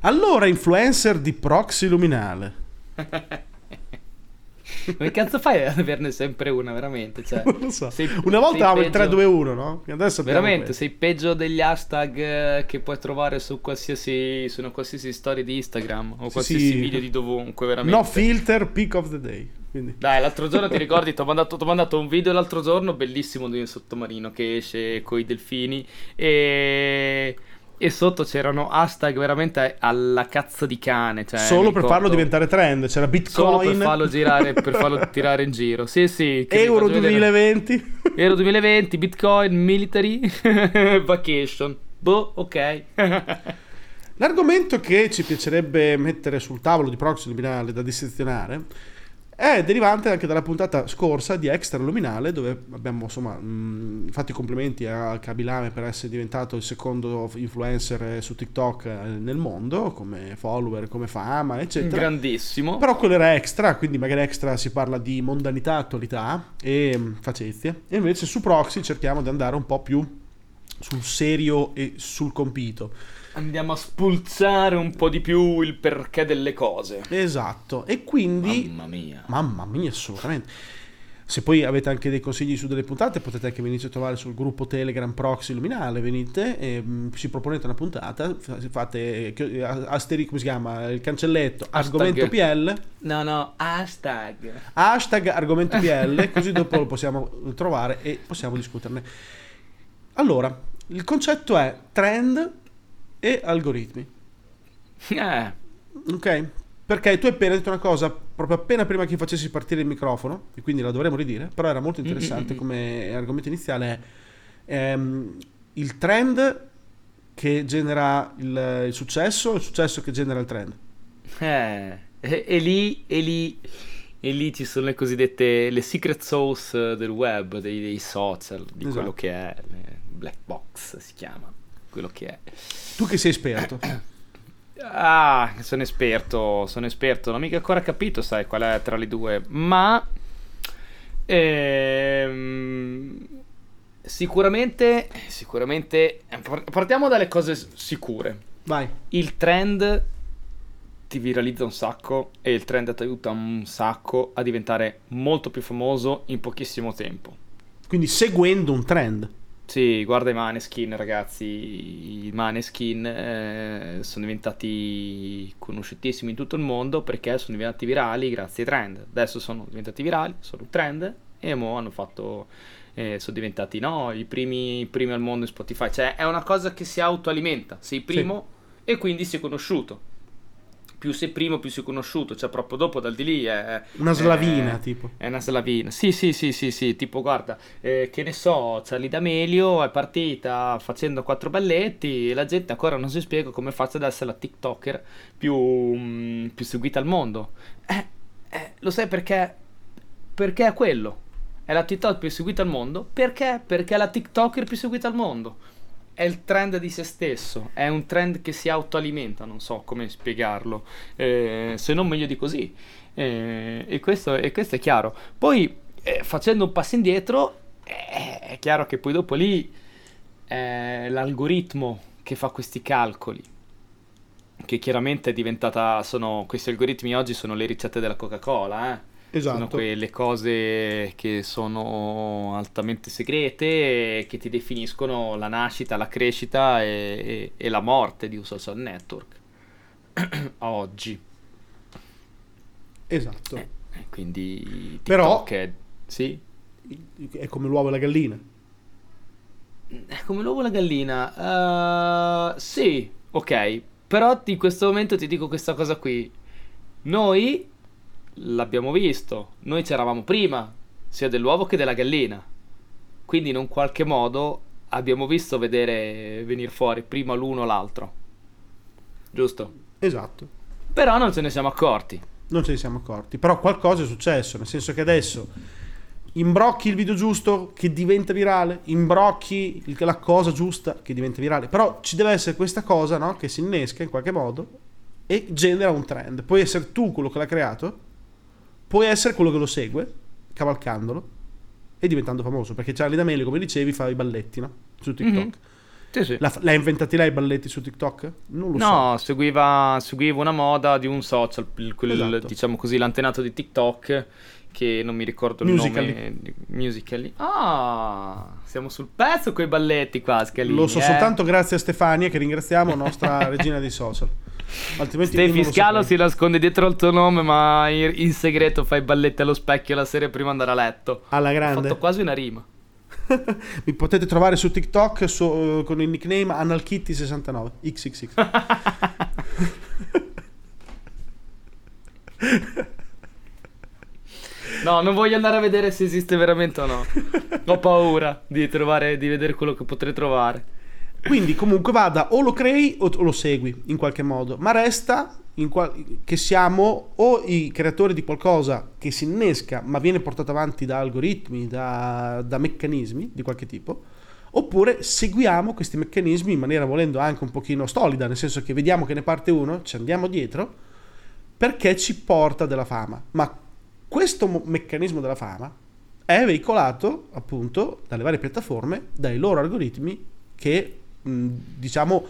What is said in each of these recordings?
Allora, influencer di proxy luminale. Come cazzo fai ad averne sempre una, veramente? Cioè, so. sei- Una volta sei avevamo il peggio- 321, no? Adesso Veramente, sei peggio degli hashtag eh, che puoi trovare su qualsiasi, su una qualsiasi storia di Instagram o Sì, qualsiasi sì. video di dovunque, veramente. No filter, pick of the day. Quindi. Dai, l'altro giorno ti ricordi, ti ho mandato, mandato un video l'altro giorno bellissimo di un sottomarino che esce con i delfini e... e sotto c'erano hashtag veramente alla cazzo di cane. Cioè, Solo per ricordo- farlo diventare trend. C'era Solo Bitcoin, per farlo girare, per farlo tirare in giro. Sì, sì. Euro faccio vedere. 2020. Euro 2020, Bitcoin, Military, Vacation. Boh, ok. L'argomento che ci piacerebbe mettere sul tavolo di proxy luminale da dissezionare è derivante anche dalla puntata scorsa di Extra Luminale dove abbiamo insomma mh, fatto i complimenti a Kabilame per essere diventato il secondo influencer su TikTok eh, nel mondo come follower, come fama eccetera Grandissimo. però quello era extra, quindi magari extra si parla di mondanità, attualità e facezie. E invece su Proxy cerchiamo di andare un po' più sul serio e sul compito. Andiamo a spulciare un po' di più il perché delle cose. Esatto. E quindi... Mamma mia. Mamma mia, assolutamente. Se poi avete anche dei consigli su delle puntate, potete anche venirci a trovare sul gruppo Telegram Proxy Luminale. Venite e mh, ci proponete una puntata. fa- Fate eh, come si chiama? Il cancelletto, argomento PL. No, no, hashtag. hashtag argomento PL, così dopo lo possiamo trovare e possiamo discuterne. Allora, il concetto è trend e algoritmi, Eh, ok? Perché tu hai appena detto una cosa, proprio appena prima che facessi partire il microfono, e quindi la dovremo ridire, però era molto interessante Mm-mm. come argomento iniziale, ehm, il trend che genera il, il successo, il successo che genera il trend. eh, e, e lì, e lì, e lì ci sono le cosiddette, le secret sauce del web, dei, dei social, di Esatto. quello che è, le black box si chiama, quello che è. Tu che sei esperto, Ah, sono esperto, sono esperto, non ho mica ancora capito, sai, qual è tra le due, ma ehm, sicuramente, sicuramente, partiamo dalle cose sicure. vai. Il trend ti viralizza un sacco e il trend ti aiuta un sacco a diventare molto più famoso in pochissimo tempo. Quindi seguendo un trend. Sì, guarda i Maneskin, ragazzi. I Maneskin eh, sono diventati conosciutissimi in tutto il mondo perché sono diventati virali grazie ai trend. Adesso sono diventati virali, sono un trend e mo hanno fatto. eh, sono diventati no, i primi, i primi al mondo in Spotify. Cioè, è una cosa che si autoalimenta. Sei primo e quindi sei conosciuto. Più sei primo, più sei conosciuto. Cioè, proprio dopo, dal di lì è. Una slavina, è- tipo. è una slavina. Sì, sì, sì, sì, sì. Tipo, guarda, eh, che ne so, Charlie D'Amelio è partita facendo quattro balletti e la gente ancora non si spiega come faccia ad essere la TikToker più, mm, più seguita al mondo. Eh, eh, lo sai perché? Perché è quello. È la TikTok più seguita al mondo. Perché? Perché è la TikToker più seguita al mondo. È il trend di se stesso, è un trend che si autoalimenta, non so come spiegarlo, eh, se non meglio di così. Eh, e, questo, e questo è chiaro. Poi, eh, facendo un passo indietro, eh, è chiaro che poi dopo lì è l'algoritmo che fa questi calcoli, che chiaramente è diventata, sono, questi algoritmi oggi sono le ricette della Coca-Cola, eh. Sono Esatto. quelle cose che sono altamente segrete che ti definiscono la nascita, la crescita e, e- e la morte di un social network. Oggi. Esatto. Eh, quindi Però- TikTok è... Sì? È come l'uovo e la gallina. È come l'uovo e la gallina. Eh, sì, ok. Però in questo momento ti dico questa cosa qui. Noi l'abbiamo visto. Noi c'eravamo prima, sia dell'uovo che della gallina. Quindi in un qualche modo abbiamo visto vedere venire fuori prima l'uno o l'altro. Giusto? Esatto. Però non ce ne siamo accorti. Non ce ne siamo accorti. Però qualcosa è successo, nel senso che adesso imbrocchi il video giusto che diventa virale, imbrocchi la cosa giusta che diventa virale. Però ci deve essere questa cosa, no? Che si innesca in qualche modo e genera un trend. Puoi essere tu quello che l'ha creato, puoi essere quello che lo segue, cavalcandolo e diventando famoso. Perché Charlie D'Amelio, come dicevi, fa i balletti, no? Su TikTok. Mhm. Sì, sì. La, l'ha inventati lei i balletti su TikTok? Non lo so. No, seguiva, seguiva una moda di un social, il- quel- Esatto. diciamo così, l'antenato di TikTok, che non mi ricordo il Musical.ly. nome. di- Musical.ly. Ah, siamo sul pezzo con i balletti qua, Scalini. Lo so eh. soltanto grazie a Stefania che ringraziamo, nostra regina dei social. Altrimenti Stefi Scalo si nasconde dietro il tuo nome, ma in, segreto fa i balletti allo specchio la sera prima di andare a letto. alla grande. fatto quasi una rima. Mi potete trovare su TikTok su- con il nickname Analkitty69 XXX. No, non voglio andare a vedere se esiste veramente o no. Ho paura di trovare, di vedere quello che potrei trovare. Quindi comunque vada o lo crei o lo segui in qualche modo, ma resta qual- che siamo o i creatori di qualcosa che si innesca ma viene portato avanti da algoritmi, da, da meccanismi di qualche tipo, oppure seguiamo questi meccanismi in maniera volendo anche un pochino stolida, nel senso che vediamo che ne parte uno, ci andiamo dietro perché ci porta della fama. Ma questo mo- meccanismo della fama è veicolato appunto dalle varie piattaforme, dai loro algoritmi che mh, diciamo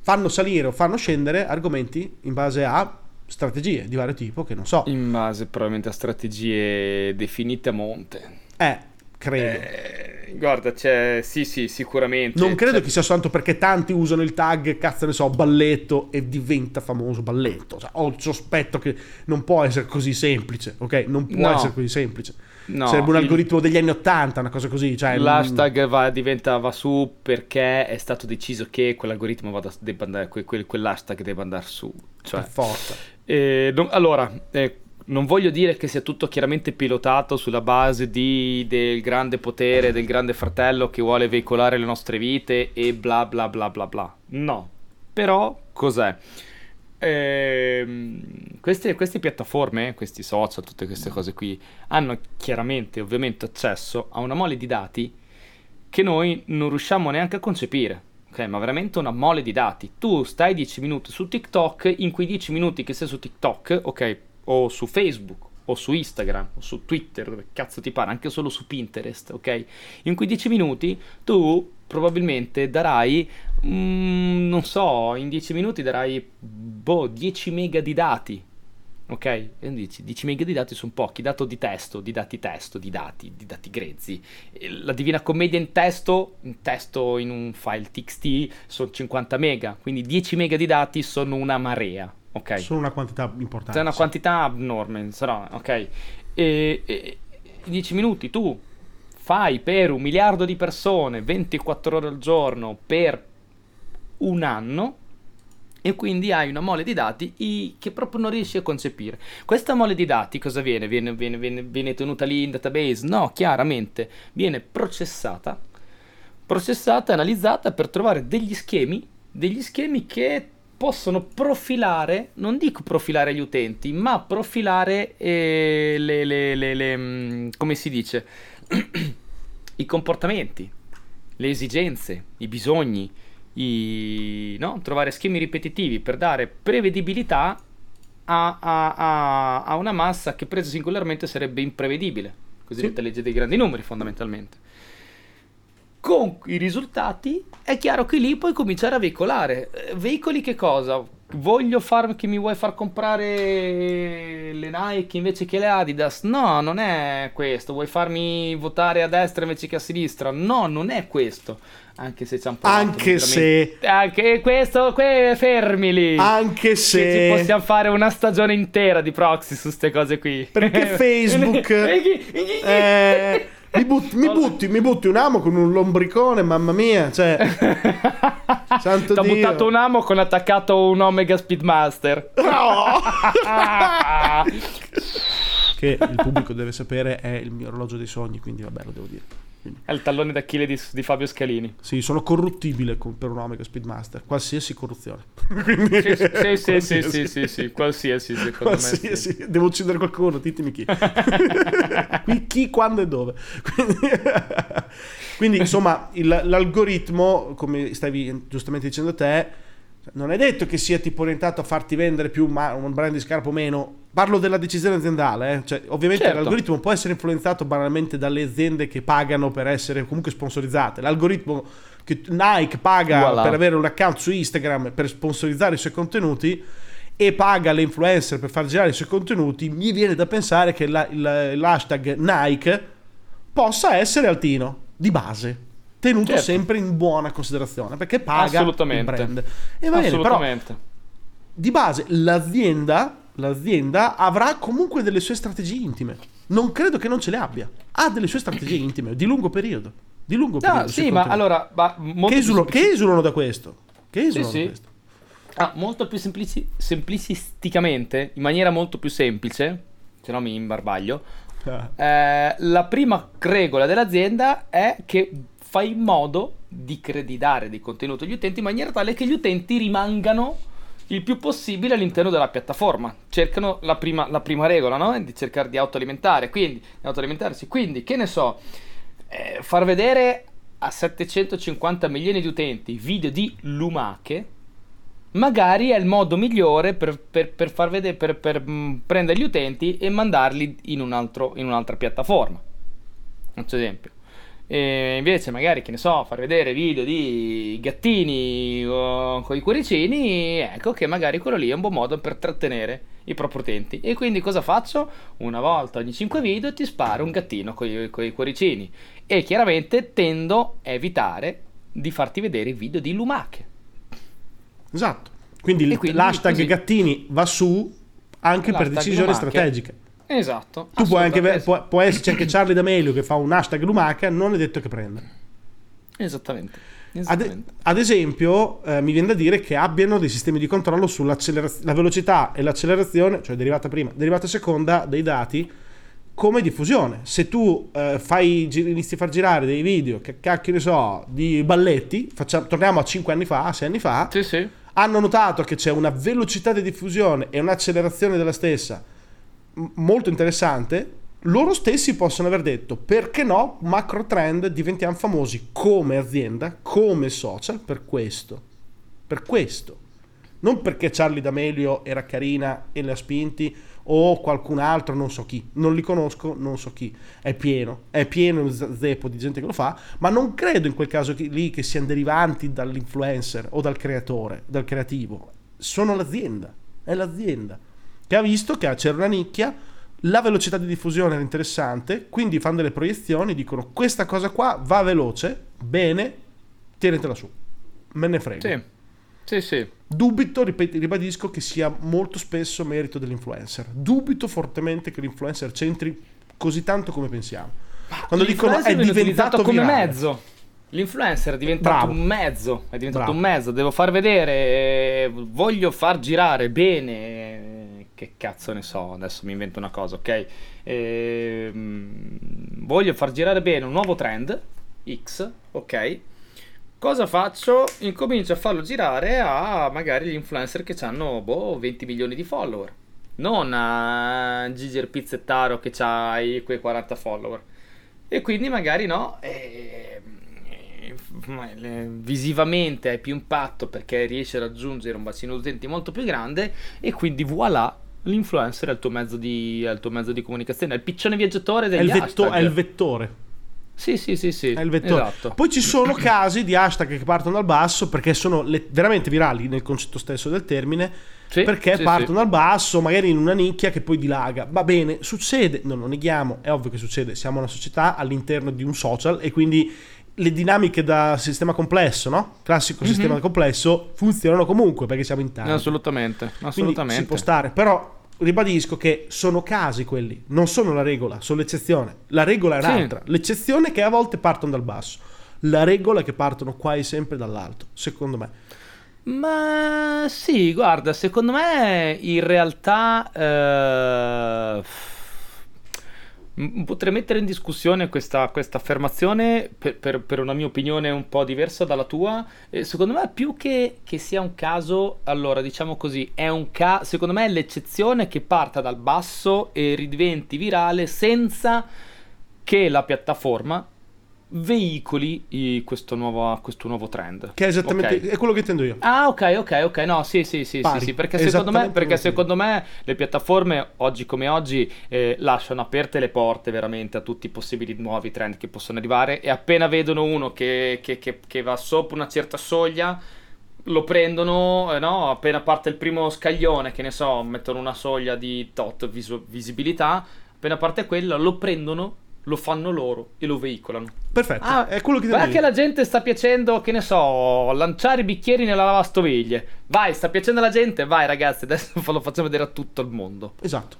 fanno salire o fanno scendere argomenti in base a strategie di vario tipo che non so. In base probabilmente a strategie definite a monte. Eh, credo. Eh, guarda, c'è. Sì, sì, sicuramente. non credo C'è- che sia soltanto perché tanti usano il tag, cazzo ne so, balletto e diventa famoso balletto. Cioè, ho il sospetto che non può essere così semplice, ok? Non può No. essere così semplice. No, Sarebbe un il- algoritmo degli anni 80, una cosa così. Cioè, L'hashtag va, diventa, va su perché è stato deciso che quell'algoritmo vada, debba andare, que- quel- quell'hashtag debba andare su. Cioè, per forza. Eh, non- allora, eh, non voglio dire che sia tutto chiaramente pilotato sulla base di- del grande potere, del grande fratello che vuole veicolare le nostre vite e bla bla bla bla bla. No. Però, cos'è? Ehm, queste, queste piattaforme, questi social, tutte queste cose qui, hanno chiaramente, ovviamente, accesso a una mole di dati che noi non riusciamo neanche a concepire. Ok, ma veramente una mole di dati. Tu stai 10 minuti su TikTok, in quei 10 minuti che sei su TikTok, ok, o su Facebook, o su Instagram, o su Twitter, dove cazzo ti pare, anche solo su Pinterest, ok? In quei 10 minuti tu probabilmente darai, mm, non so, in 10 minuti darai, boh, 10 mega di dati. Ok? E dici, 10 mega di dati sono pochi, dato di testo, di dati testo, di dati, di dati grezzi. La Divina Commedia in testo, in testo in un file TXT sono 50 mega, quindi 10 mega di dati sono una marea, ok? Sono una quantità importante. C'è una quantità abnorme, sarà, ok? E, e- in 10 minuti tu fai per un miliardo di persone 24 ore al giorno per un anno e quindi hai una mole di dati che proprio non riesci a concepire. Questa mole di dati cosa viene? Viene, viene- viene- viene tenuta lì in database? No, chiaramente viene processata, processata analizzata per trovare degli schemi, degli schemi che possono profilare, non dico profilare gli utenti, ma profilare eh, le, le- le- le, mm, come si dice, i comportamenti, le esigenze, i bisogni, i, no? trovare schemi ripetitivi per dare prevedibilità a, a- a- una massa che presa singolarmente sarebbe imprevedibile, cosiddetta legge dei grandi numeri fondamentalmente. Con i risultati è chiaro che lì puoi cominciare a veicolare. Eh, Veicoli che cosa? Voglio far, che mi vuoi far comprare le Nike invece che le Adidas? No, non è questo. Vuoi farmi votare a destra invece che a sinistra? No, non è questo. Anche se ci hanno provato Anche se- Anche questo, que, fermi lì. Anche Che se... ci possiamo fare una stagione intera di proxy su queste cose qui. Perché Facebook... eh, mi, butti, mi, butti, mi butti un amo con un lombricone, mamma mia, cioè... Santo Ti ho Dio. buttato un amo con attaccato un Omega Speedmaster. No! Che il pubblico deve sapere è il mio orologio dei sogni, quindi vabbè, lo devo dire. Quindi, È il tallone d'Achille di, di Fabio Scalini. sì, sono corruttibile con- per un Omega Speedmaster, qualsiasi corruzione. Quindi- Sì, sì, sì, sì, qualsiasi- sì, sì, sì, qualsiasi secondo me. sì. Qualsiasi, devo uccidere qualcuno, ditemi chi. Qui, chi, quando e dove. Quindi, quindi, insomma, il- l'algoritmo, come stavi giustamente dicendo te, non è detto che sia tipo orientato a farti vendere più ma- un brand di scarpa o meno parlo della decisione aziendale, eh. cioè, ovviamente Certo. l'algoritmo può essere influenzato banalmente dalle aziende che pagano per essere comunque sponsorizzate. L'algoritmo che Nike paga Voilà. per avere un account su Instagram per sponsorizzare i suoi contenuti e paga le influencer per far girare i suoi contenuti, mi viene da pensare che la- il- l'hashtag Nike possa essere altino, di base, tenuto Certo. sempre in buona considerazione, perché paga il brand. E va bene, però di base l'azienda, l'azienda avrà comunque delle sue strategie intime. Non credo che non ce le abbia. Ha delle sue strategie intime di lungo periodo. Di lungo No, periodo. sì, ma contenuti. allora, ma molto che, esulano, che esulano da questo. Che esulano Sì, da sì. questo. Ah, molto più semplici- semplicisticamente, in maniera molto più semplice, se no mi imbarbaglio, Ah. eh, la prima regola dell'azienda è che fai in modo di creditare dei contenuti agli utenti in maniera tale che gli utenti rimangano il più possibile all'interno della piattaforma. Cercano la prima, la prima regola, no? Di cercare di autoalimentare, quindi, di autoalimentarsi. Quindi, che ne so, eh, far vedere a 750 milioni di utenti video di lumache magari è il modo migliore per, per- per far vedere, per, per, mh, prendere gli utenti e mandarli in, un altro- in un'altra piattaforma. Faccio esempio. E invece, magari, che ne so, far vedere video di gattini con i cuoricini, ecco che magari quello lì è un buon modo per trattenere i propri utenti. E quindi cosa faccio? Una volta ogni 5 video ti sparo un gattino con i cuoricini. E chiaramente tendo a evitare di farti vedere i video di lumache. Esatto. Quindi, E quindi l'hashtag così- gattini va su anche per L'hashtag decisioni lumache. strategiche. Esatto. Tu puoi anche può, può esserci anche Charlie D'Amelio che fa un hashtag lumaca, non è detto che prenda. Esattamente. Ad, ad esempio, eh, mi viene da dire che abbiano dei sistemi di controllo sulla velocità e l'accelerazione, cioè derivata prima, derivata seconda dei dati come diffusione. Se tu eh, fai, inizi a far girare dei video, che cacchio ne so, di balletti, facciamo- torniamo a 5 anni fa, 6 anni fa, Sì, sì. hanno notato che c'è una velocità di diffusione e un'accelerazione della stessa molto interessante, loro stessi possono aver detto perché no, macro trend, diventiamo famosi come azienda, come social per questo. Per questo. Non perché Charlie D'Amelio era carina e le ha spinti o qualcun altro, non so chi. Non li conosco, non so chi. È pieno, è pieno il zeppo di gente che lo fa, ma non credo in quel caso che- lì che siano derivanti dall'influencer o dal creatore, dal creativo. Sono l'azienda, è l'azienda che ha visto che c'era una nicchia, la velocità di diffusione era interessante, quindi fanno delle proiezioni, dicono questa cosa qua va veloce, bene, tienitela su. Me ne frego. Sì. Sì, sì. Dubito, ripet- ribadisco, che sia molto spesso merito dell'influencer. Dubito fortemente che l'influencer c'entri così tanto come pensiamo. Quando dicono è diventato come virale. mezzo. L'influencer è diventato Bravo. un mezzo, è diventato Bravo. un mezzo, devo far vedere, eh, voglio far girare bene, che cazzo ne so, adesso mi invento una cosa, ok? Ehm, voglio far girare bene un nuovo trend, X, ok? Cosa faccio? Incomincio a farlo girare a magari gli influencer che hanno boh, 20 milioni di follower. Non a Gigi il Pizzettaro che ha quei 40 follower. E quindi magari no, eh, visivamente hai più impatto perché riesci a raggiungere un bacino d'utenti molto più grande e quindi voilà, l'influencer è il tuo mezzo di, è il tuo mezzo di comunicazione, è il piccione viaggiatore È degli il, vetto- hashtag. è il vettore. Sì, sì, sì, sì. È il vettore. Esatto. Poi ci sono casi di hashtag che partono dal basso perché sono le- veramente virali nel concetto stesso del termine. Sì, perché sì, partono sì. dal basso, magari in una nicchia che poi dilaga. Va bene, succede, non lo neghiamo, è ovvio che succede. Siamo una società all'interno di un social e quindi le dinamiche da sistema complesso, no? Classico Mhm. sistema complesso, funzionano comunque perché siamo in tanti. Assolutamente, Quindi assolutamente. si può stare, però ribadisco che sono casi quelli, non sono la regola, sono l'eccezione. La regola è Sì. un'altra. L'eccezione è che a volte partono dal basso. La regola è che partono quasi sempre dall'alto, secondo me. Ma sì, guarda, secondo me in realtà eh, potrei mettere in discussione questa, questa affermazione per, per- per una mia opinione un po' diversa dalla tua. Eh, secondo me, più che, che sia un caso, allora diciamo così, è un caso, secondo me è l'eccezione che parta dal basso e ridiventi virale senza che la piattaforma veicoli questo nuovo, questo nuovo trend. Che è esattamente Ok. è quello che intendo io. Ah, ok, ok, ok. No, sì, sì, sì, sì, sì, perché secondo me, perché secondo me le piattaforme oggi come oggi eh, lasciano aperte le porte veramente a tutti i possibili nuovi trend che possono arrivare e appena vedono uno che, che- che- che va sopra una certa soglia lo prendono, eh, no? Appena parte il primo scaglione, che ne so, mettono una soglia di tot visu- visibilità, appena parte quella lo prendono, lo fanno loro e lo veicolano. Perfetto, Ah, è quello che intendo Guarda che la gente sta piacendo, che ne so, lanciare i bicchieri nella lavastoviglie. Vai, sta piacendo alla gente? Vai ragazzi, adesso lo facciamo vedere a tutto il mondo. Esatto.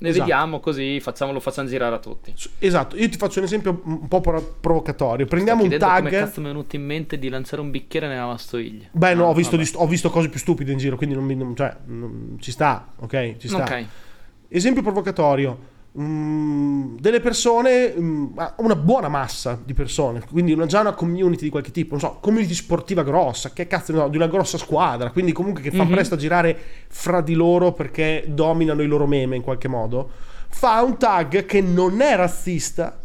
Ne Esatto. vediamo così, facciamo, lo facciamo girare a tutti. Esatto, io ti faccio un esempio un po' pro- provocatorio. Prendiamo un chiedendo come tag. cazzo mi è venuto in mente di lanciare un bicchiere nella lavastoviglie. Beh, no, Ah, ho visto, di- ho visto cose più stupide in giro, quindi non mi, non- cioè, non- ci sta, ok? Ci sta. Ok. Esempio provocatorio. Mm, delle persone, mm, una buona massa di persone, quindi una, già una community di qualche tipo, non so, community sportiva grossa, che cazzo no, di una grossa squadra, quindi comunque che fa Mhm. presto a girare fra di loro perché dominano i loro meme in qualche modo, fa un tag che non è razzista,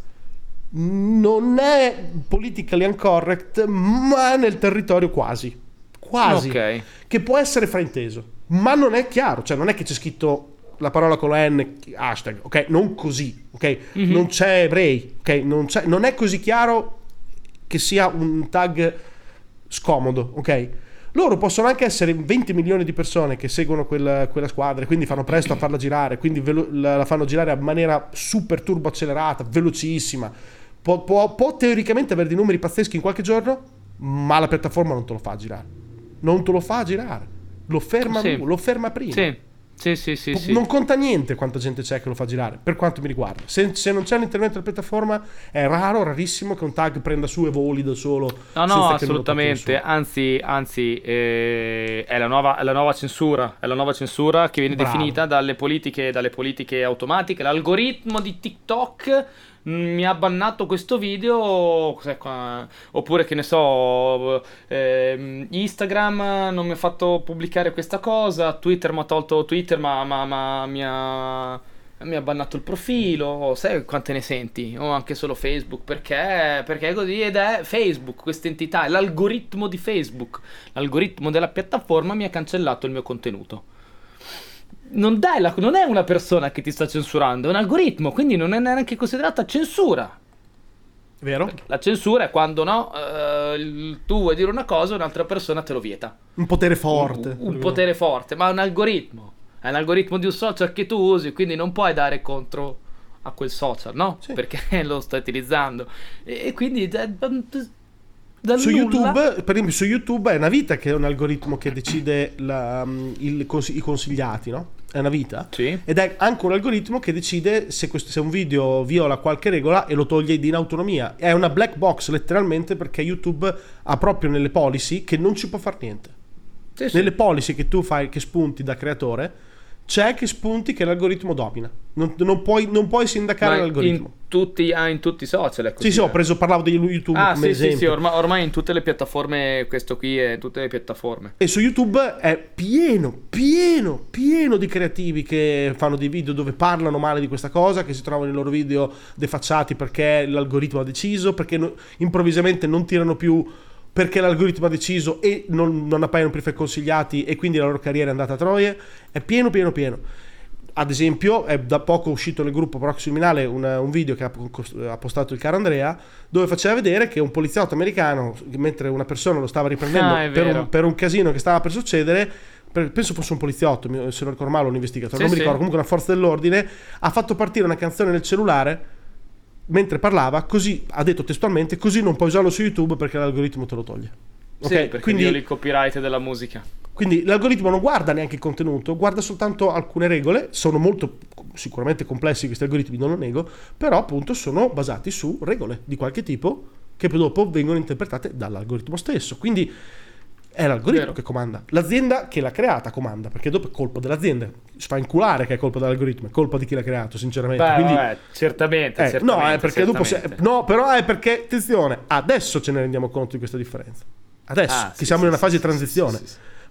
non è politically incorrect, ma nel territorio quasi. Quasi Ok. che può essere frainteso, ma non è chiaro, cioè non è che c'è scritto la parola con la N hashtag, ok? Non così, ok? Mhm. Non c'è ebrei, ok? Non, c'è- non è così chiaro che sia un tag scomodo, ok? Loro possono anche essere 20 milioni di persone che seguono quella, quella squadra e quindi fanno presto a farla girare, quindi velo- la, la fanno girare a maniera super turbo accelerata, velocissima. Può, può- può teoricamente avere dei numeri pazzeschi in qualche giorno, ma la piattaforma non te lo fa girare. Non te lo fa girare. Lo ferma, Sì. lo ferma prima. Sì, sì, sì, sì. sì. Non conta niente quanta gente c'è che lo fa girare, per quanto mi riguarda. Se, se non c'è l'intervento della piattaforma, è raro, rarissimo che un tag prenda su e voli da solo. No, no, assolutamente. Anzi, anzi eh, è, la nuova, è la nuova censura. È la nuova censura che viene Bravo. definita dalle politiche, dalle politiche automatiche. L'algoritmo di TikTok mi ha bannato questo video. Qua? Oppure che ne so, ehm, Instagram non mi ha fatto pubblicare questa cosa. Twitter mi ha tolto Twitter, ma, ma- ma mi ha. Mi ha bannato il profilo, sai quante ne senti? O anche solo Facebook, perché? Perché così ed è Facebook, questa entità, l'algoritmo di Facebook, l'algoritmo della piattaforma mi ha cancellato il mio contenuto. Non, dai la- non è una persona che ti sta censurando, è un algoritmo, quindi non è neanche considerata censura. Vero? La censura è quando no, eh, tu vuoi dire una cosa e un'altra persona te lo vieta. Un potere forte. Un, un potere forte, ma è un algoritmo. È un algoritmo di un social che tu usi, quindi non puoi dare contro a quel social, no? Sì. Perché lo stai utilizzando. E, e quindi da- dal Su nulla- YouTube, per esempio, su YouTube è una vita che è un algoritmo che decide la- il cons- i consigliati, no? È una vita. Sì. Ed è anche un algoritmo che decide se, questo- se un video viola qualche regola e lo toglie in autonomia. È una black box letteralmente perché YouTube ha proprio nelle policy che non ci può fare niente. Sì, sì. Nelle policy che tu fai, che spunti da creatore, c'è che spunti che l'algoritmo domina. Non, non puoi, non puoi sindacare Ma l'algoritmo. in tutti, ah, in tutti i social, ecco. Sì, sì, ho preso, parlavo di YouTube Ah, come sì, sì, esempio. sì, ormai, ormai in tutte le piattaforme, questo qui è in tutte le piattaforme. E su YouTube è pieno, pieno, pieno di creativi che fanno dei video dove parlano male di questa cosa, che si trovano i loro video defacciati perché l'algoritmo ha deciso, perché no- improvvisamente non tirano più perché l'algoritmo ha deciso e non, non appaiono i consigliati e quindi la loro carriera è andata a troie. È pieno, pieno, pieno. Ad esempio, è da poco uscito nel gruppo Proxy Criminale un, un video che ha, ha postato il caro Andrea, dove faceva vedere che un poliziotto americano, mentre una persona lo stava riprendendo Ah, per, un, per un casino che stava per succedere, penso fosse un poliziotto, se non ricordo male, un investigatore, Sì, non mi sì. ricordo, comunque una forza dell'ordine, ha fatto partire una canzone nel cellulare mentre parlava, così ha detto testualmente, così non puoi usarlo su YouTube perché l'algoritmo te lo toglie. Sì, perché quindi, il copyright della musica. quindi l'algoritmo non guarda neanche il contenuto, guarda soltanto alcune regole, sono molto sicuramente complessi questi algoritmi, non lo nego, però appunto sono basati su regole di qualche tipo che poi dopo vengono interpretate dall'algoritmo stesso. Quindi è l'algoritmo Vero. che comanda, l'azienda che l'ha creata comanda, perché dopo è colpa dell'azienda, si fa inculare che è colpa dell'algoritmo, è colpa di chi l'ha creato, sinceramente. Beh, Quindi, vabbè, certamente, eh, certamente, no, è perché dopo certamente. no, però è perché attenzione, adesso ce ne rendiamo conto di questa differenza. Adesso Ah, che sì, siamo sì, in una fase sì, di transizione.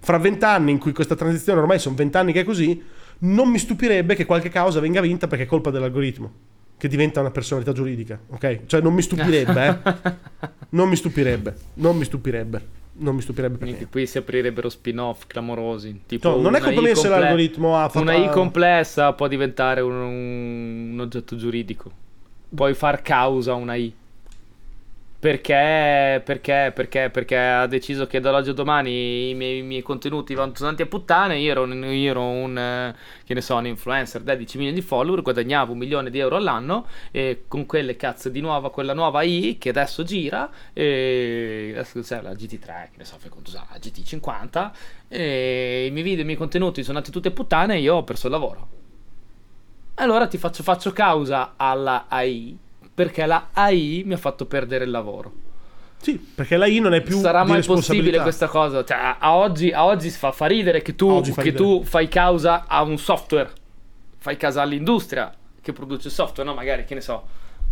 Fra vent'anni in cui questa transizione ormai sono vent'anni che è così, non mi stupirebbe che qualche causa venga vinta perché è colpa dell'algoritmo. che diventa una personalità giuridica, ok? Cioè non mi stupirebbe, eh? Non mi stupirebbe, non mi stupirebbe. Non mi stupirebbe per Quindi qui si aprirebbero spin-off clamorosi. Tipo No, non è se comple- l'algoritmo fatto... Una I complessa può diventare un, un oggetto giuridico. Puoi far causa a una I. Perché, perché, perché, perché ha deciso che dall'oggi a domani i miei, i miei contenuti vanno tanti a puttane. Io ero, io ero un, eh, che ne so, un influencer da 10 milioni di follower, guadagnavo un milione di euro all'anno e con quelle cazzo di nuova, quella nuova I che adesso gira, e adesso c'è la GT3, che ne so, fai la GT50, e i miei video, i miei contenuti sono andati tutti a puttane e io ho perso il lavoro. Allora ti faccio, faccio causa alla AI perché la AI mi ha fatto perdere il lavoro. Sì, perché la I non è più Sarà mai possibile questa cosa? Cioè, a oggi, a oggi fa, fa ridere che, tu, fa che ridere. tu fai causa a un software, fai causa all'industria che produce software, no? Magari che ne so.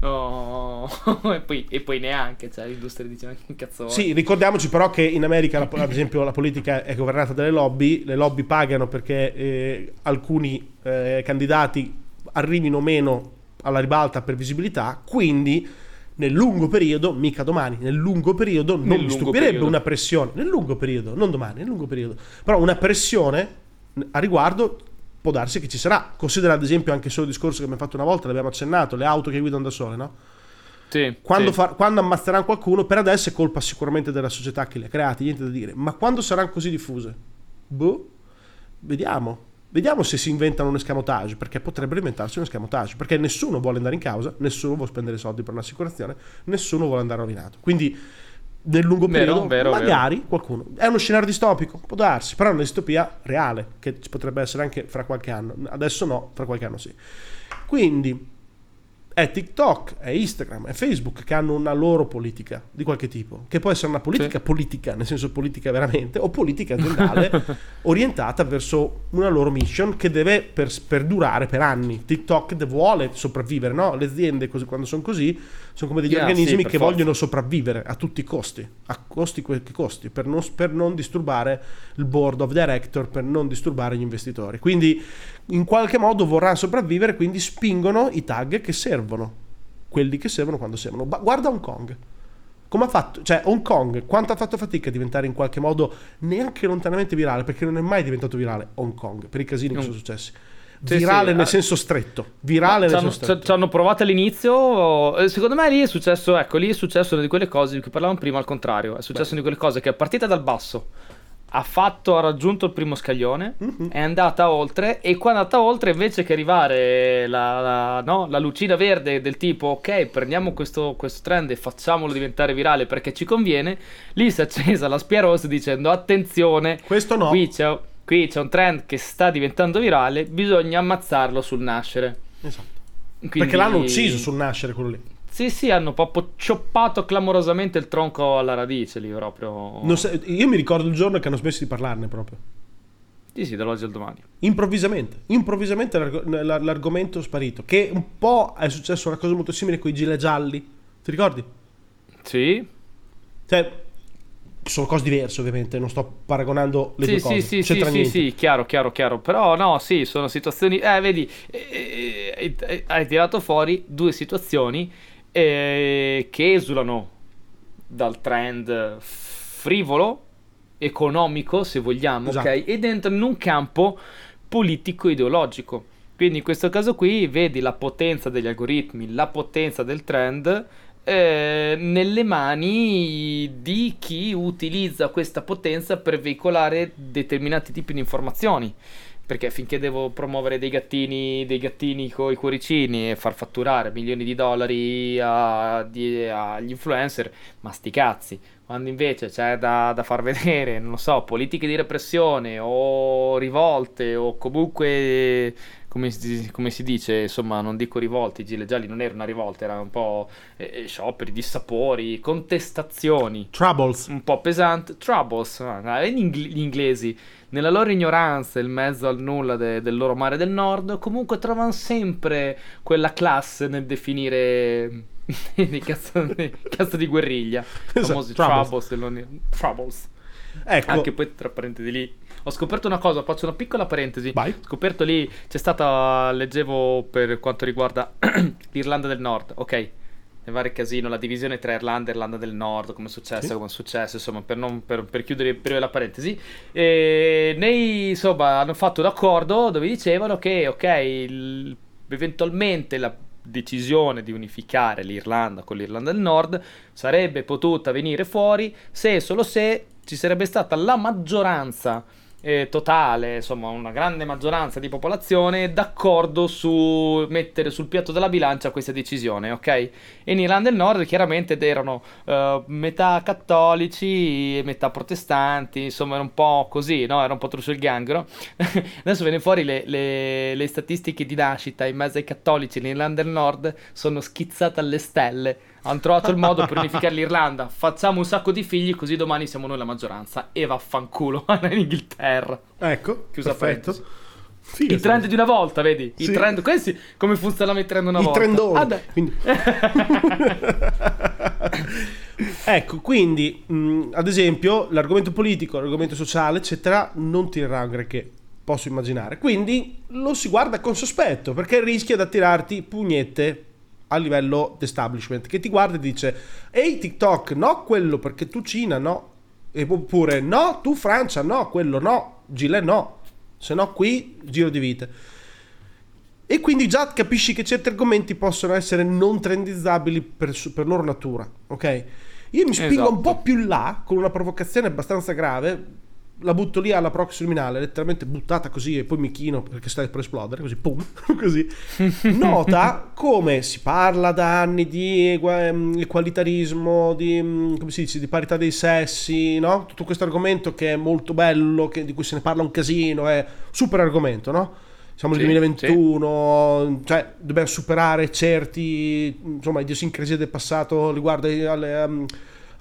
No, e, poi, e poi neanche, cioè l'industria dice che cazzo vuoi?" Sì, ricordiamoci però che in America, la- ad esempio, la politica è governata dalle lobby, le lobby pagano perché eh, alcuni eh, candidati arrivino meno alla ribalta per visibilità, quindi nel lungo periodo, mica domani, nel lungo periodo non Nel mi stupirebbe periodo. una pressione, nel lungo periodo, non domani, nel lungo periodo, però una pressione a riguardo può darsi che ci sarà. Considera ad esempio anche solo il discorso che abbiamo fatto una volta, l'abbiamo accennato, le auto che guidano da sole, no? Sì, Quando, sì. fa- quando ammazzeranno qualcuno, per adesso è colpa sicuramente della società che le ha create, niente da dire. Ma quando saranno così diffuse? Boh, vediamo. Vediamo se si inventano un escamotage, perché potrebbero inventarsi un escamotage, perché nessuno vuole andare in causa, nessuno vuole spendere soldi per un'assicurazione, nessuno vuole andare rovinato. Quindi nel lungo Vero, periodo vero, magari qualcuno. È uno scenario distopico, può darsi, però è una distopia reale, che ci potrebbe essere anche fra qualche anno. Adesso no, fra qualche anno sì. Quindi è TikTok, è Instagram, è Facebook che hanno una loro politica di qualche tipo, che può essere una politica Sì. politica, nel senso politica veramente, o politica aziendale orientata verso una loro mission che deve per- perdurare per anni. TikTok vuole sopravvivere, no? Le aziende così, quando sono così sono come degli Yeah, organismi sì, che forza. vogliono sopravvivere a tutti i costi, a costi quel che costi, per non, per non disturbare il board of director, per non disturbare gli investitori. Quindi in qualche modo vorranno sopravvivere, quindi spingono i tag che servono, quelli che servono quando servono. Ma guarda Hong Kong. Come ha fatto? Cioè, Hong Kong, quanto ha fatto fatica a diventare in qualche modo neanche lontanamente virale, perché non è mai diventato virale Hong Kong, per i casini che Mm. sono successi. Sì, Virale sì, nel ah. senso stretto. Virale Ci nel hanno, senso stretto. ci hanno provato all'inizio. eh, Secondo me lì è successo. Ecco, lì è successo una di quelle cose di cui parlavamo prima. Al contrario, è successo una di quelle cose che è partita dal basso. Ha fatto, ha raggiunto il primo scaglione, Mhm. è andata oltre. E quando è andata oltre, invece che arrivare la, la- no, la lucina verde del tipo, ok, prendiamo questo, questo trend e facciamolo diventare virale perché ci conviene, lì si è accesa la spia rossa dicendo: attenzione, Questo no. qui c'è, qui c'è un trend che sta diventando virale, bisogna ammazzarlo sul nascere. Esatto. Quindi- Perché l'hanno ucciso sul nascere quello lì. Sì, sì, hanno proprio cioppato clamorosamente il tronco alla radice lì, proprio. Sa- io mi ricordo il giorno che hanno smesso di parlarne proprio. Sì, sì, dall'oggi al domani. Improvvisamente, improvvisamente l'arg- l- l'argomento è sparito. Che un po' è successo una cosa molto simile con i gilet gialli. Ti ricordi? Sì, Cioè, sono cose diverse ovviamente, non sto paragonando le sì, due sì, cose. sì, sì, sì, niente. sì, chiaro, chiaro, chiaro. Però no, sì, sono situazioni... Eh, vedi, eh, eh, eh, hai tirato fuori due situazioni eh, che esulano dal trend frivolo, economico, se vogliamo, Esatto. ok? Ed entrano in un campo politico-ideologico. Quindi in questo caso qui vedi la potenza degli algoritmi, la potenza del trend eh, nelle mani di chi utilizza questa potenza per veicolare determinati tipi di informazioni. Perché finché devo promuovere dei gattini, dei gattini con i cuoricini e far fatturare milioni di dollari agli influencer, ma sti cazzi. Quando invece c'è da, da far vedere, non lo so, politiche di repressione o rivolte o comunque, come si, come si dice, insomma, non dico rivolte, i gilet gialli non era una rivolta, era un po' eh, scioperi, dissapori, contestazioni Troubles. un po' pesante. Troubles, ah, gli inglesi, nella loro ignoranza, in mezzo al nulla de- del loro mare del nord, comunque trovano sempre quella classe nel definire dei cazzo, cazzo di guerriglia. Esatto, famosi troubles. troubles. Ecco. Anche poi tra parentesi lì. Ho scoperto una cosa, faccio una piccola parentesi. Vai. Ho scoperto lì, c'è stata, leggevo per quanto riguarda l'Irlanda del Nord, ok? Ne vari casino, la divisione tra Irlanda e Irlanda del Nord, come è successo, Sì. come è successo, insomma, per, non- per- per chiudere breve la parentesi. E nei, insomma, hanno fatto un accordo dove dicevano che, ok, il- eventualmente la decisione di unificare l'Irlanda con l'Irlanda del Nord sarebbe potuta venire fuori se e solo se ci sarebbe stata la maggioranza eh, totale, insomma una grande maggioranza di popolazione d'accordo su mettere sul piatto della bilancia questa decisione, ok? E in Irlanda del Nord chiaramente erano eh, metà cattolici e metà protestanti, insomma era un po' così, no? Era un po' trusso il ganghero. Adesso viene fuori le, le- le statistiche di nascita in mezzo ai cattolici in Irlanda del Nord sono schizzate alle stelle. Hanno trovato il modo per unificare l'Irlanda. Facciamo un sacco di figli, così domani siamo noi la maggioranza. E vaffanculo in Inghilterra. Ecco, Chiusa perfetto. parentesi. I trend di una volta, vedi? I Sì. trend, questi come funzionano i trend una I volta? trendoni. Ah. Quindi- ecco, quindi, mh, ad esempio, l'argomento politico, l'argomento sociale, eccetera, non tirerà un granché, posso immaginare. Quindi lo si guarda con sospetto, perché rischia di attirarti pugnette a livello d'establishment, che ti guarda e dice, ehi TikTok, no quello perché tu Cina, no. Oppure, no, tu Francia, no, quello no, Gilet no, se no qui giro di vite. E quindi già capisci che certi argomenti possono essere non trendizzabili per, per loro natura, ok? Io mi spingo Esatto. un po' più là con una provocazione abbastanza grave, la butto lì alla proxy luminale, letteralmente buttata così e poi mi chino perché stai per esplodere, così pum, così. Nota come si parla da anni di ehm, equalitarismo, di, mm, come si dice, di parità dei sessi, no? Tutto questo argomento che è molto bello, che- di cui se ne parla un casino, è super argomento, no? Siamo nel Sì, 2021, cioè dobbiamo superare certi, insomma, idiosincrasie del passato riguardo alle, um,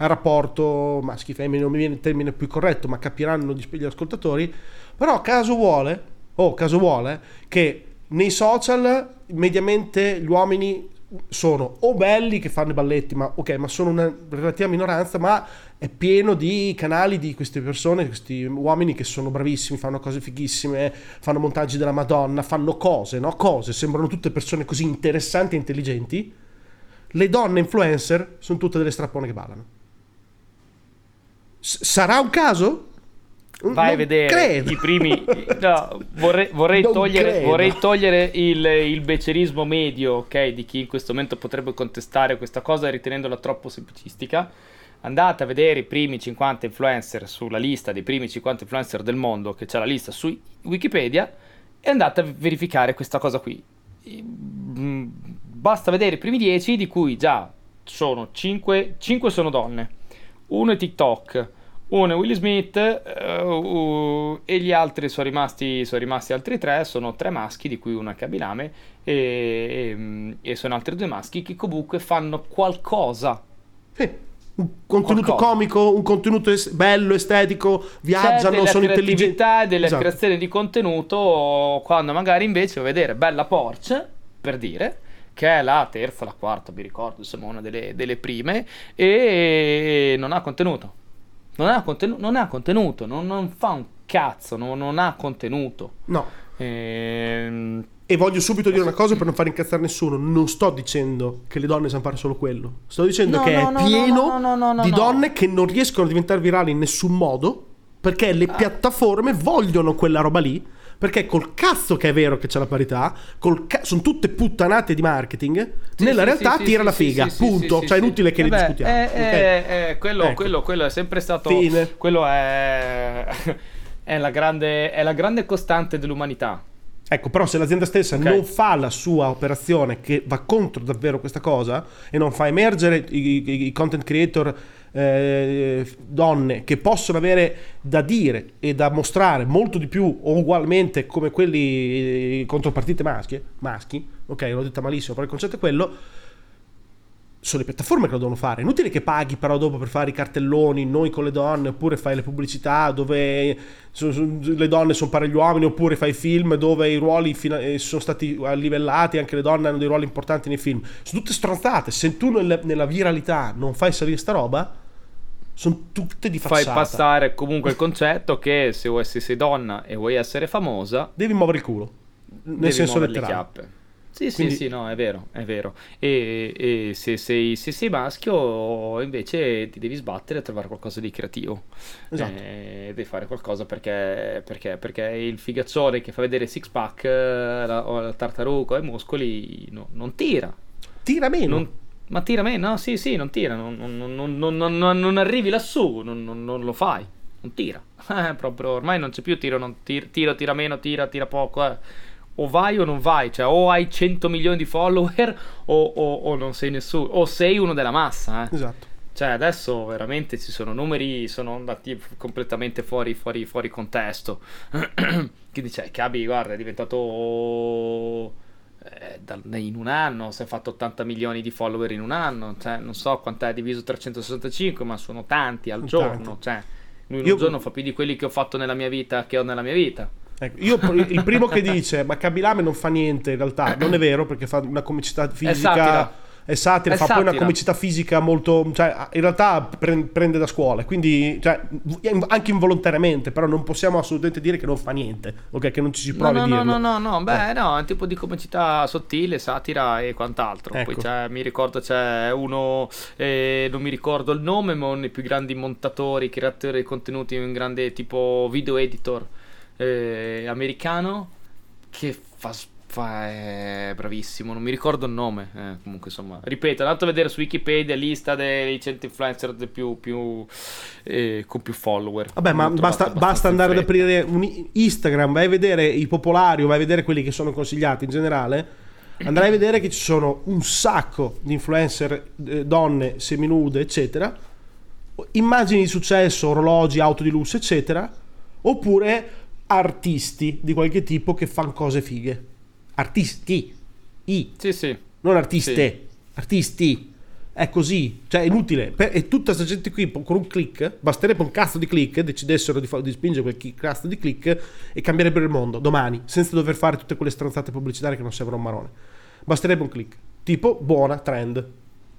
rapporto maschi-femmine, non mi viene il termine più corretto, ma capiranno gli, gli ascoltatori. Però caso vuole, oh, caso vuole, che nei social mediamente gli uomini sono o belli che fanno i balletti, ma ok, ma sono una relativa minoranza, ma è pieno di canali di queste persone, questi uomini che sono bravissimi, fanno cose fighissime, fanno montaggi della Madonna, fanno cose, no? Cose, sembrano tutte persone così interessanti e intelligenti. Le donne influencer sono tutte delle strappone che ballano. S- sarà un caso? Vai Non a vedere credo. i primi. No, vorrei, vorrei togliere, vorrei togliere il, il becerismo medio, ok, di chi in questo momento potrebbe contestare questa cosa ritenendola troppo semplicistica. Andate a vedere i primi 50 influencer sulla lista dei primi 50 influencer del mondo, che c'è la lista su Wikipedia, e andate a verificare questa cosa qui. Mm, Basta vedere i primi 10, di cui già sono 5, 5 sono donne, uno è TikTok, uno è Will Smith eh, uh, e gli altri sono rimasti, sono rimasti altri tre, sono tre maschi di cui uno è Kabilame e, e, e sono altri due maschi che comunque fanno qualcosa. Sì, un contenuto Qualcosa. comico, un contenuto es- bello, estetico, viaggiano, sono intelligenti. e della Esatto. creazione di contenuto quando magari invece vuoi vedere Bella Porsche, per dire, che è la terza, la quarta, mi ricordo, insomma una delle, delle prime, e non ha contenuto. Non ha, contenu- non ha contenuto, non, non fa un cazzo, non, non ha contenuto. No. Ehm, E voglio subito dire una cosa per non far incazzare nessuno. Non sto dicendo che le donne sanno fare solo quello. Sto dicendo No, che no, è no, pieno no, no, no, no, di donne che non riescono a diventare virali in nessun modo perché Ah. le piattaforme vogliono quella roba lì. Perché col cazzo che è vero che c'è la parità, col ca- sono tutte puttanate di marketing. Sì, nella sì, realtà sì, tira la figa, punto. cioè, è inutile che ne Vabbè, discutiamo. eh, ok? eh, eh, quello, Ecco. quello- quello è sempre stato. Fine. Quello è, è, la grande, è la grande costante dell'umanità. Ecco, però se l'azienda stessa Ok. non fa la sua operazione che va contro davvero questa cosa e non fa emergere i, i- i content creator eh, donne che possono avere da dire e da mostrare molto di più o ugualmente come quelli eh, contropartite maschi, maschi, ok, l'ho detta malissimo, però il concetto è quello, sono le piattaforme che lo devono fare. È inutile che paghi però dopo per fare i cartelloni, noi con le donne, oppure fai le pubblicità dove le donne sono pari agli uomini, oppure fai film dove i ruoli eh, sono stati livellati, anche le donne hanno dei ruoli importanti nei film. Sono tutte stronzate. Se tu nel- nella viralità non fai salire sta roba, sono tutte di Fai facciata. passare comunque il concetto che se vuoi se sei donna e vuoi essere famosa, Devi muovere il culo, nel senso muovere le letterale. chiappe. Sì, Quindi- sì, sì, no, è vero, è vero. E, e se, sei, se sei maschio, invece ti devi sbattere e trovare qualcosa di creativo. Esatto. Eh, devi fare qualcosa perché, perché, perché il figaccione che fa vedere six pack eh, la- o la tartaruga e i muscoli no- non tira. Tira meno. Non- ma tira meno? No, sì, sì, non tira. Non, non- non- non- non- non- non arrivi lassù, non, non- non lo fai. Non tira. Eh, proprio ormai non c'è più tiro, non tir- tiro, tira meno, tira, tira poco. eh. O vai o non vai, cioè o hai 100 milioni di follower o, o- o non sei nessuno, o sei uno della massa. eh. Esatto. Cioè adesso veramente ci sono numeri, sono andati completamente fuori, fuori, fuori contesto. Chi dice, Cabi, guarda, è diventato... eh, in un anno, si è fatto 80 milioni di follower in un anno, cioè non so quant'è diviso 365, ma sono tanti al Sono giorno, tanti. cioè lui in Io- un giorno fa più di quelli che ho fatto nella mia vita, che ho nella mia vita. Ecco, io il primo che dice ma Kabilame non fa niente in realtà non è vero perché fa una comicità fisica satira. è satira, È fa poi una satira. comicità fisica molto cioè in realtà pre- prende da scuola quindi cioè, anche involontariamente però non possiamo assolutamente dire che non fa niente ok che non ci si No, provi no, a no, dirlo no, no, no, beh, no, è un tipo di comicità sottile, satira e quant'altro. Poi Ecco. c'è, mi ricordo c'è uno, eh, non mi ricordo il nome, ma uno dei più grandi montatori, creatori di contenuti, un grande tipo video editor eh, americano che fa, fa- è bravissimo, non mi ricordo il nome. eh, comunque, insomma, ripeto, è andato a vedere su Wikipedia lista dei 100 influencer più, più, eh, con più follower. Vabbè, ma basta, basta andare ad aprire un Instagram, vai a vedere i popolari o vai a vedere quelli che sono consigliati in generale. Andrai a vedere che ci sono un sacco di influencer, eh, donne, seminude, eccetera. Immagini di successo, orologi, auto di lusso, eccetera. Oppure artisti di qualche tipo che fanno cose fighe. Artisti. I Sì, sì. non artiste, Sì. artisti. È così, cioè è inutile. E tutta questa gente qui con un click, basterebbe un cazzo di click, decidessero di, fa- di spingere quel cazzo di click e cambierebbero il mondo domani, senza dover fare tutte quelle stronzate pubblicitarie che non servono a un marone. Basterebbe un click. Tipo, buona, trend.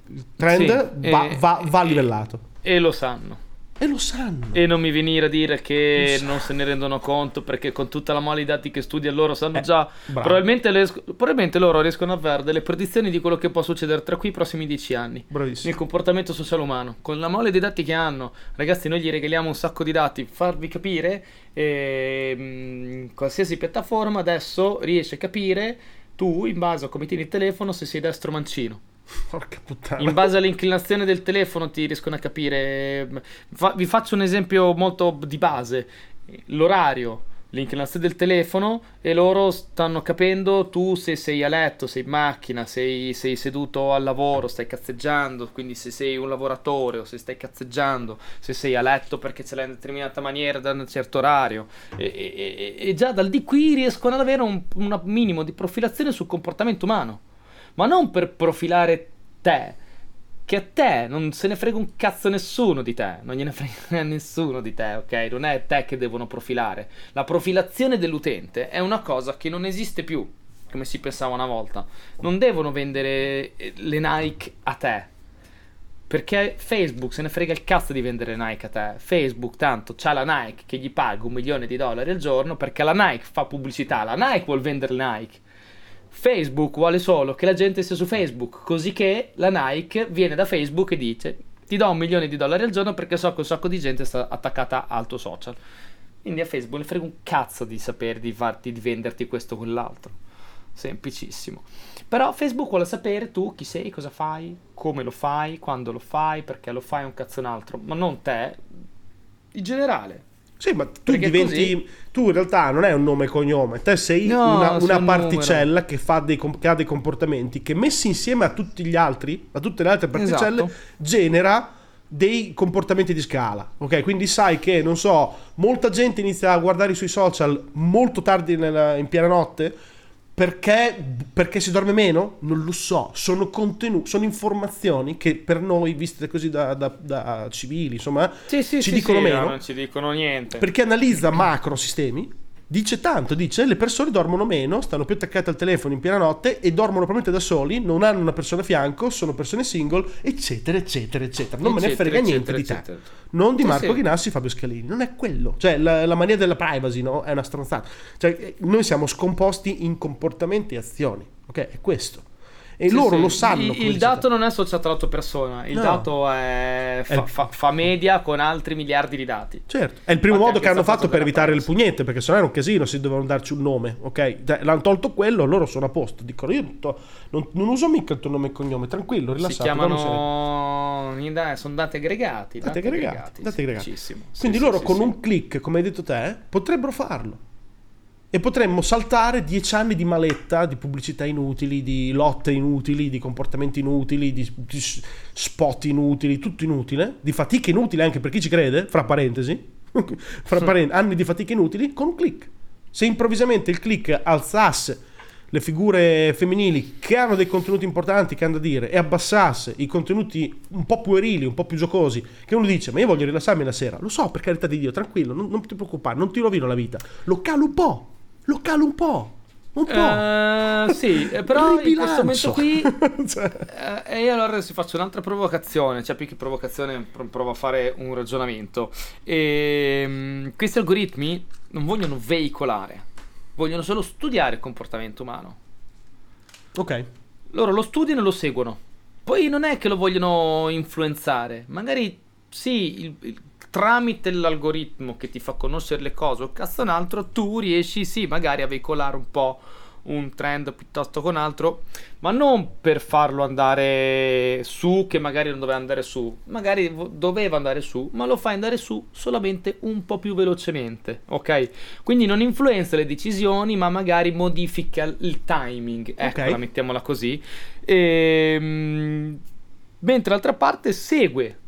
Il trend Sì, va, e- va- va e- livellato. E lo sanno. E lo sanno. E non mi venire a dire che non se ne rendono conto perché con tutta la mole di dati che studia loro sanno Eh, già. Probabilmente, le- probabilmente loro riescono a avere delle predizioni di quello che può succedere tra qui i prossimi dieci anni. Bravissimo. Nel comportamento sociale umano, con la mole dei dati che hanno, ragazzi, noi gli regaliamo un sacco di dati. Farvi capire, ehm, qualsiasi piattaforma adesso riesce a capire tu, in base a come tieni il telefono, se sei destro o mancino. Porca puttana. In base all'inclinazione del telefono ti riescono a capire. Fa- vi faccio un esempio molto di base: l'orario, l'inclinazione del telefono, e loro stanno capendo tu se sei a letto, sei in macchina, sei, sei seduto al lavoro, stai cazzeggiando. Quindi, se sei un lavoratore o se stai cazzeggiando, se sei a letto perché ce l'hai in determinata maniera da un certo orario. E, e- e- e già dal di qui riescono ad avere un, un minimo di profilazione sul comportamento umano ma non per profilare te. Che a te non se ne frega un cazzo nessuno di te, non gliene frega nessuno di te, ok? Non è te che devono profilare. La profilazione dell'utente è una cosa che non esiste più, come si pensava una volta. Non devono vendere eh, le Nike a te. Perché Facebook se ne frega il cazzo di vendere Nike a te. Facebook tanto c'ha la Nike che gli paga un milione di dollari al giorno perché la Nike fa pubblicità, la Nike vuol vendere Nike. Facebook vuole solo che la gente sia su Facebook, così che la Nike viene da Facebook e dice ti do un milione di dollari al giorno perché so che un sacco di gente sta attaccata al tuo social. Quindi a Facebook ne frega un cazzo di sapere di farti, di venderti questo o quell'altro. Semplicissimo. Però Facebook vuole sapere tu chi sei, cosa fai, come lo fai, quando lo fai, perché lo fai un cazzo un altro, ma non te, in generale. Sì, ma tu Perché diventi. così- Tu in realtà non è un nome e cognome, te sei No, una, sei una un particella che, fa dei, che ha dei comportamenti che messi insieme a tutti gli altri, a tutte le altre particelle, Esatto. genera dei comportamenti di scala. Ok, quindi sai che, non so, molta gente inizia a guardare i suoi social molto tardi nella- in piena notte. Perché, perché si dorme meno? Non lo so, sono contenuti, sono informazioni che per noi, viste così da, da- da civili, insomma, Sì, sì, ci sì, dicono meno. no, non ci dicono niente. perché analizza macro sistemi dice tanto, dice le persone dormono meno, stanno più attaccate al telefono in piena notte e dormono probabilmente da soli, non hanno una persona a fianco, sono persone single, eccetera, eccetera, eccetera. Non eccetera, me ne frega niente di te. Non di Marco sì, Ghinassi Fabio Scalini, non è quello. Cioè la, la mania della privacy no? è una stronzata. Cioè, noi siamo scomposti in comportamenti e azioni, ok? È questo. E sì, loro sì. lo sanno. Il, il dato non è associato alla tua persona, il no. dato è, fa, fa, fa, media con altri miliardi di dati. Certo, è il primo Infatti modo che hanno fatto per evitare il pugnette, perché sennò era un casino se dovevano darci un nome, ok? Cioè, l'hanno tolto quello, loro sono a posto. Dicono io to- non, non, uso mica il tuo nome e cognome, tranquillo, rilassato. Si chiamano... sono dati aggregati. Dati, dati aggregati. aggregati. Dati aggregati. Quindi sì, loro sì, con un click, come hai detto te, potrebbero farlo e potremmo saltare dieci anni di maletta, di pubblicità inutili, di lotte inutili, di comportamenti inutili, di, di spot inutili, tutto inutile, di fatica inutile anche per chi ci crede, fra parentesi, fra parentesi anni di fatica inutili, con un click. Se improvvisamente il click alzasse le figure femminili che hanno dei contenuti importanti che hanno da dire e abbassasse i contenuti un po' puerili, un po' più giocosi, che uno dice ma io voglio rilassarmi la sera, lo so per carità di Dio, tranquillo, non, non ti preoccupare, non ti rovino la vita, lo calo un po', lo calo un po'. Un po'. Uh, sì, eh, però in questo momento qui. cioè. eh, e allora adesso faccio un'altra provocazione. Cioè, più che provocazione, provo a fare un ragionamento. E, um, questi algoritmi non vogliono veicolare, vogliono solo studiare il comportamento umano. Ok. Loro lo studiano e lo seguono. Poi non è che lo vogliono influenzare. Magari sì, il, il tramite l'algoritmo che ti fa conoscere le cose o cazzo un altro, tu riesci sì magari a veicolare un po' un trend piuttosto che un altro, ma non per farlo andare su che magari non doveva andare su, magari doveva andare su, ma lo fai andare su solamente un po' più velocemente, ok? Quindi non influenza le decisioni, ma magari modifica il timing, ecco, okay. mettiamola così. E, ehm, mentre d'altra parte segue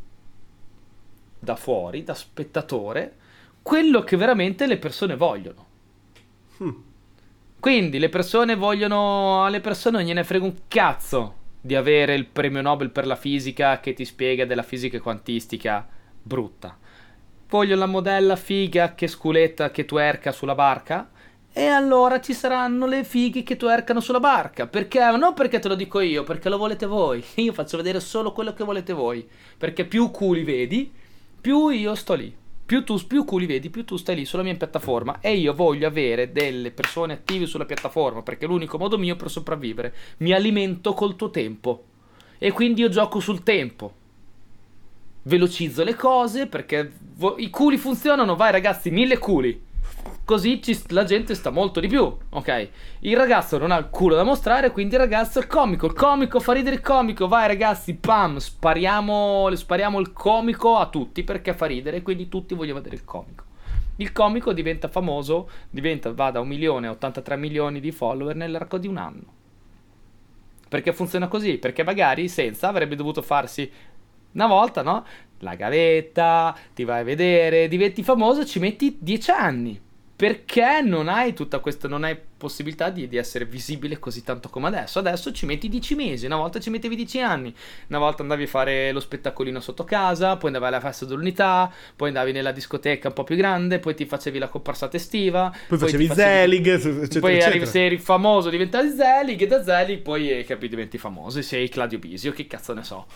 da fuori, da spettatore, quello che veramente le persone vogliono. Hmm. Quindi le persone vogliono. Alle persone non gliene frega un cazzo di avere il premio Nobel per la fisica che ti spiega della fisica quantistica brutta. Vogliono la modella figa che sculetta, che tuerca sulla barca. E allora ci saranno le fighe che tuercano sulla barca. Perché? Non perché te lo dico io, perché lo volete voi. Io faccio vedere solo quello che volete voi. Perché più culi vedi, più io sto lì. Più tu più culi vedi, più tu stai lì sulla mia piattaforma e io voglio avere delle persone attive sulla piattaforma perché è l'unico modo mio per sopravvivere. Mi alimento col tuo tempo e quindi io gioco sul tempo. Velocizzo le cose perché vo- i culi funzionano, vai ragazzi, mille culi. Così ci, la gente sta molto di più, ok? Il ragazzo non ha il culo da mostrare, quindi il ragazzo è comico. Il comico fa ridere il comico. Vai ragazzi, pam, spariamo, spariamo il comico a tutti perché fa ridere, quindi tutti vogliono vedere il comico. Il comico diventa famoso, diventa, va da un milione a 83 milioni di follower nell'arco di un anno. Perché funziona così? Perché magari senza avrebbe dovuto farsi una volta, no? La gavetta, ti vai a vedere, diventi famoso, ci metti 10 anni perché non hai tutta questa, non hai possibilità di, di, essere visibile così tanto come adesso. Adesso ci metti 10 mesi, una volta ci mettevi 10 anni, una volta andavi a fare lo spettacolino sotto casa, poi andavi alla festa dell'unità, poi andavi nella discoteca un po' più grande, poi ti facevi la comparsata estiva, poi, poi facevi Zelig, eccetera, poi eccetera. se eri famoso diventavi Zelig e da Zelig poi eh, capi, diventi famoso e sei Claudio Bisio, che cazzo ne so.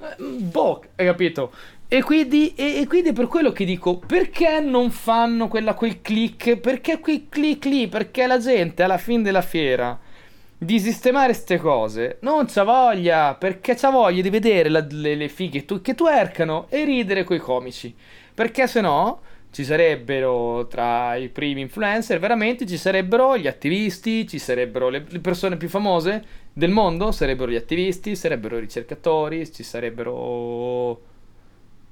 Eh, boh, hai capito? E quindi, e, e quindi, è per quello che dico, perché non fanno quella, quel click? Perché quel click lì? Perché la gente alla fine della fiera di sistemare queste cose non c'ha voglia, perché c'ha voglia di vedere la, le, le fighe tu, che tuercano e ridere coi comici. Perché se no ci sarebbero tra i primi influencer, veramente ci sarebbero gli attivisti, ci sarebbero le, le persone più famose del mondo, sarebbero gli attivisti, sarebbero i ricercatori, ci sarebbero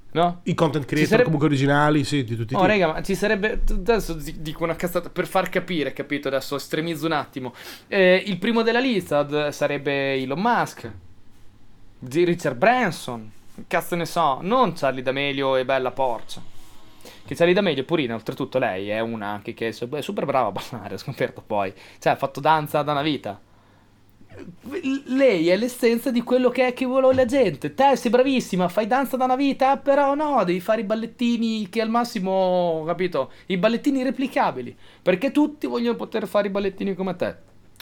No? I content creator sarebbe... comunque originali, sì, di tutti i oh, tipi. raga, ma ci sarebbe. Adesso dico una cazzata per far capire, capito? Adesso estremizzo un attimo. Eh, il primo della lista sarebbe Elon Musk, Richard Branson. Cazzo ne so, non Charlie D'Amelio e Bella Porcia. Che Charlie D'Amelio, purina, oltretutto lei è una anche che è super brava a ballare, ho scoperto poi. Cioè, ha fatto danza da una vita. lei è l'essenza di quello che è che vuole la gente. Te sei bravissima, fai danza da una vita, però no, devi fare i ballettini che al massimo, capito? I ballettini replicabili, perché tutti vogliono poter fare i ballettini come te.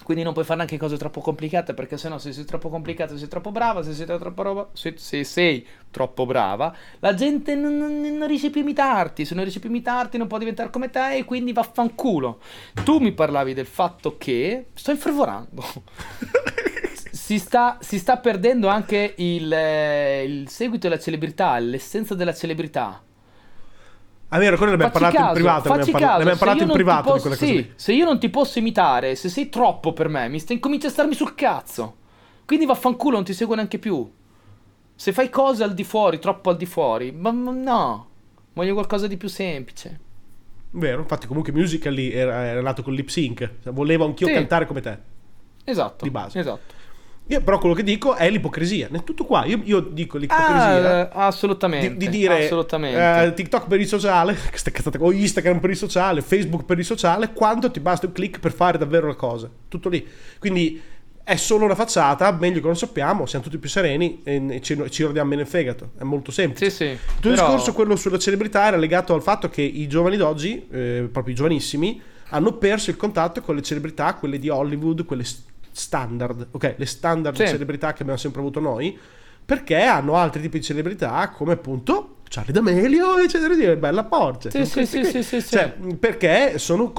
Quindi non puoi fare neanche cose troppo complicate, perché sennò se sei troppo complicata sei troppo brava, se sei troppo roba, se, se sei troppo brava, la gente non, non, non, riesce più a imitarti, se non riesce più a imitarti non può diventare come te e quindi vaffanculo. Tu mi parlavi del fatto che sto infervorando. si, sta, si sta, perdendo anche il, il seguito della celebrità, l'essenza della celebrità. È vero, quello ne abbiamo parlato caso, in privato. Ne abbiamo, parla- ne abbiamo parlato in privato posso, di quelle sì, cose lì. Se io non ti posso imitare, se sei troppo per me, mi stai, cominci a starmi sul cazzo. Quindi vaffanculo, non ti seguo neanche più. Se fai cose al di fuori, troppo al di fuori, ma, ma no. Voglio qualcosa di più semplice. Vero, infatti comunque Musical.ly era, era nato con lip sync. Volevo anch'io sì. cantare come te. Esatto. Di base. Esatto. Io però quello che dico è l'ipocrisia, è tutto qua. Io, io dico l'ipocrisia. Ah, assolutamente. Di, di dire assolutamente. Uh, TikTok per il sociale, o Instagram per il sociale, Facebook per il sociale, quanto ti basta un click per fare davvero la cosa. Tutto lì. Quindi è solo una facciata, meglio che non sappiamo, siamo tutti più sereni e ci, ci rodiamo bene il fegato. È molto semplice. Sì, sì. Il tuo però... discorso, quello sulla celebrità, era legato al fatto che i giovani d'oggi, eh, proprio i giovanissimi, hanno perso il contatto con le celebrità, quelle di Hollywood, quelle standard, ok, le standard sì. celebrità che abbiamo sempre avuto noi, perché hanno altri tipi di celebrità come appunto Charlie D'Amelio, eccetera, dire bella porca. Sì, sì, sì, sì, sì, cioè, perché sono,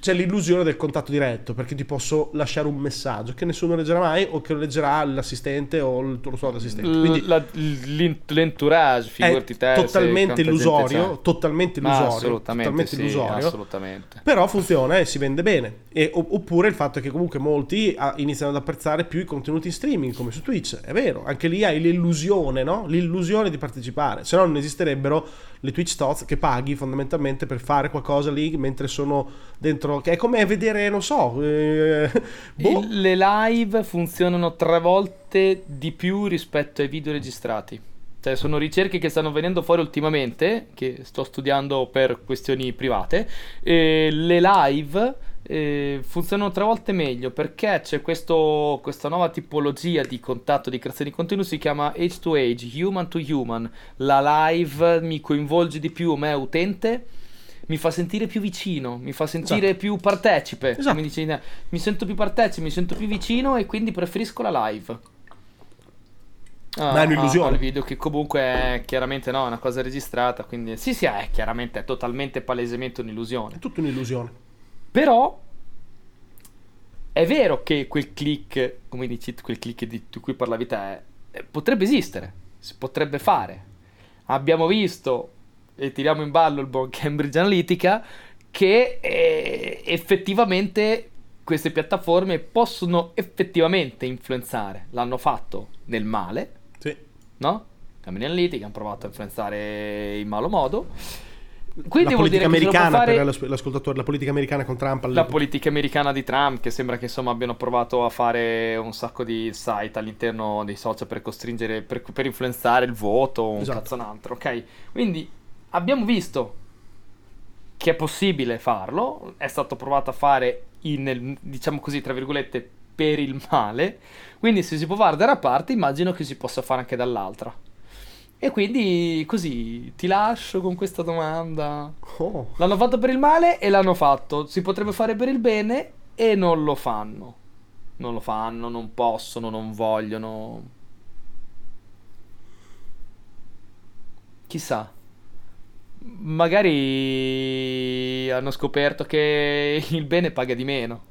c'è l'illusione del contatto diretto, perché ti posso lasciare un messaggio che nessuno leggerà mai o che lo leggerà l'assistente o il tuo suo assistente. Quindi La, l'entourage, figurati te. Totalmente illusorio, totalmente illusorio, assolutamente, totalmente sì, illusorio. Assolutamente. Però funziona e si vende bene. E, oppure il fatto che comunque molti iniziano ad apprezzare più i contenuti in streaming, come su Twitch. È vero, anche lì hai l'illusione, no? L'illusione di partecipare, se no non esisterebbero le Twitch Tots che paghi fondamentalmente per fare qualcosa lì mentre sono dentro. Che è come vedere, non so. Eh, boh. Le live funzionano tre volte di più rispetto ai video registrati. Cioè, sono ricerche che stanno venendo fuori ultimamente, che sto studiando per questioni private. E le live eh, funzionano tre volte meglio perché c'è questo, questa nuova tipologia di contatto di creazione di contenuti si chiama age to age, human to human. La live mi coinvolge di più me utente, mi fa sentire più vicino, mi fa sentire esatto. più partecipe. Esatto. Mi, dice, mi sento più partecipe, mi sento più vicino e quindi preferisco la live. Ah, Ma è un'illusione. Ah, il video che comunque è chiaramente no, è una cosa registrata, quindi sì, sì, è chiaramente è totalmente palesemente un'illusione. È tutta un'illusione. Però è vero che quel click, come dici, quel click di, di cui parlavi te, eh, potrebbe esistere, si potrebbe fare. Abbiamo visto, e tiriamo in ballo il buon Cambridge Analytica, che eh, effettivamente queste piattaforme possono effettivamente influenzare. L'hanno fatto nel male, sì. no? Cambridge Analytica hanno provato a influenzare in malo modo quindi la politica americana fare... per l'ascoltatore, la politica americana con Trump. All'epoca. La politica americana di Trump, che sembra che insomma abbiano provato a fare un sacco di site all'interno dei social per costringere, per, per influenzare il voto, un esatto. cazzo un altro, ok? Quindi abbiamo visto che è possibile farlo, è stato provato a fare in, diciamo così, tra virgolette, per il male. Quindi se si può fare da una parte, immagino che si possa fare anche dall'altra. E quindi così ti lascio con questa domanda. Oh. L'hanno fatto per il male e l'hanno fatto. Si potrebbe fare per il bene e non lo fanno. Non lo fanno, non possono, non vogliono. Chissà. Magari hanno scoperto che il bene paga di meno.